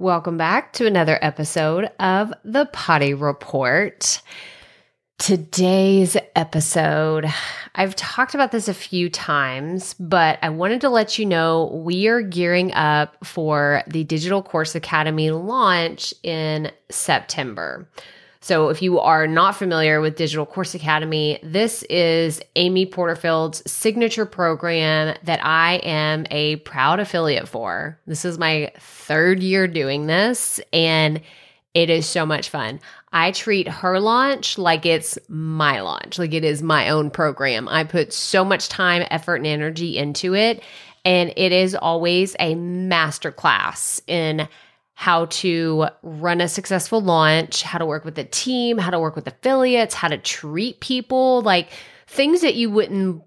Welcome back to another episode of the Proffitt Report. Today's episode, I've talked about this a few times, but I wanted to let you know we are gearing up for the Digital Course Academy launch in September. So, if you are not familiar with Digital Course Academy, this is Amy Porterfield's signature program that I am a proud affiliate for. This is my third year doing this, and it is so much fun. I treat her launch like it's my launch, like it is my own program. I put so much time, effort, and energy into it, and it is always a masterclass in how to run a successful launch, how to work with a team, how to work with affiliates, how to treat people, like things that you wouldn't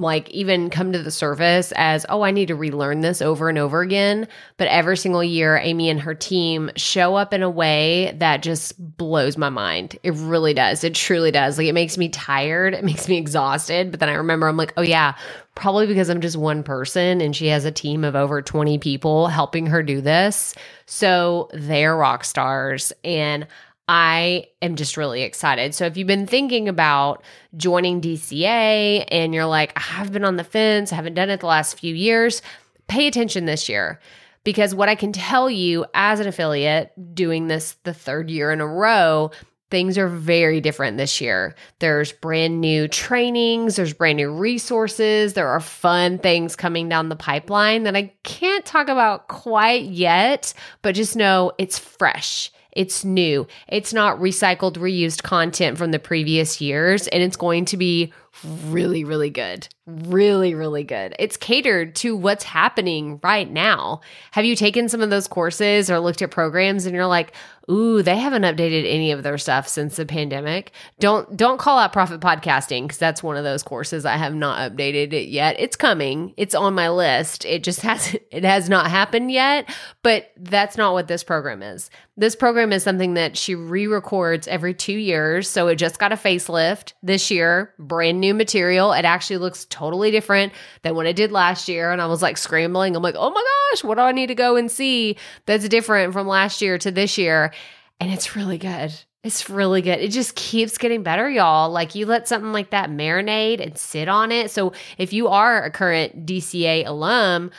like even come to the surface as, oh, I need to relearn this over and over again. But every single year, Amy and her team show up in a way that just blows my mind. It really does. It truly does. Like it makes me tired, it makes me exhausted. But then I remember I'm like, oh, yeah, probably because I'm just one person and she has a team of over 20 people helping her do this. So they're rock stars. And I am just really excited. So if you've been thinking about joining DCA and you're like, I've been on the fence, I haven't done it the last few years, pay attention this year. Because what I can tell you as an affiliate doing this the third year in a row, things are very different this year. There's brand new trainings, there's brand new resources, there are fun things coming down the pipeline that I can't talk about quite yet, but just know it's fresh it's new. It's not recycled, reused content from the previous years, and it's going to be really, really good. Really, really good. It's catered to what's happening right now. Have you taken some of those courses or looked at programs and you're like, ooh, they haven't updated any of their stuff since the pandemic? Don't don't call out profit podcasting because that's one of those courses I have not updated it yet. It's coming. It's on my list. It just hasn't it has not happened yet, but that's not what this program is. This program is something that she re-records every 2 years, so it just got a facelift this year, brand new material. It actually looks totally different than what it did last year. And I was like scrambling. I'm like, oh my gosh, what do I need to go and see that's different from last year to this year? And it's really good. It's really good. It just keeps getting better, y'all. Like you let something like that marinate and sit on it. So if you are a current DCA alum,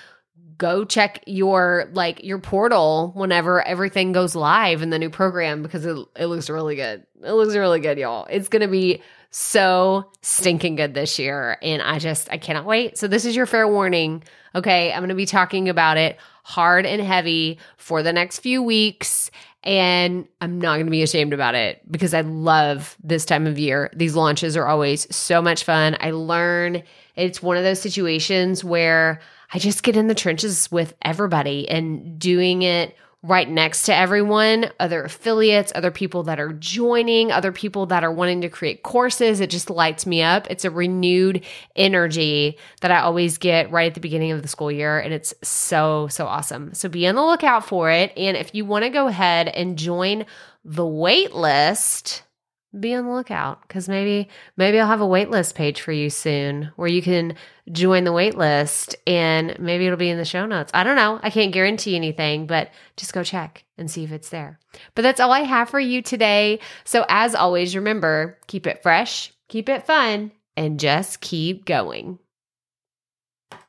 go check your like your portal whenever everything goes live in the new program because it, it looks really good. It looks really good, y'all. It's gonna be so stinking good this year. And I just, I cannot wait. So, this is your fair warning. Okay. I'm to be talking about it hard and heavy for the next few weeks. And I'm not going to be ashamed about it because I love this time of year. These launches are always so much fun. I learn. It's one of those situations where I just get in the trenches with everybody and doing it right next to everyone, other affiliates, other people that are joining, other people that are wanting to create courses. It just lights me up. It's a renewed energy that I always get right at the beginning of the school year. And it's so, so awesome. So be on the lookout for it. And if you want to go ahead and join the wait list, be on the lookout because maybe maybe I'll have a waitlist page for you soon where you can join the waitlist and maybe it'll be in the show notes. I don't know. I can't guarantee anything, but just go check and see if it's there. But that's all I have for you today. So as always, remember, keep it fresh, keep it fun, and just keep going.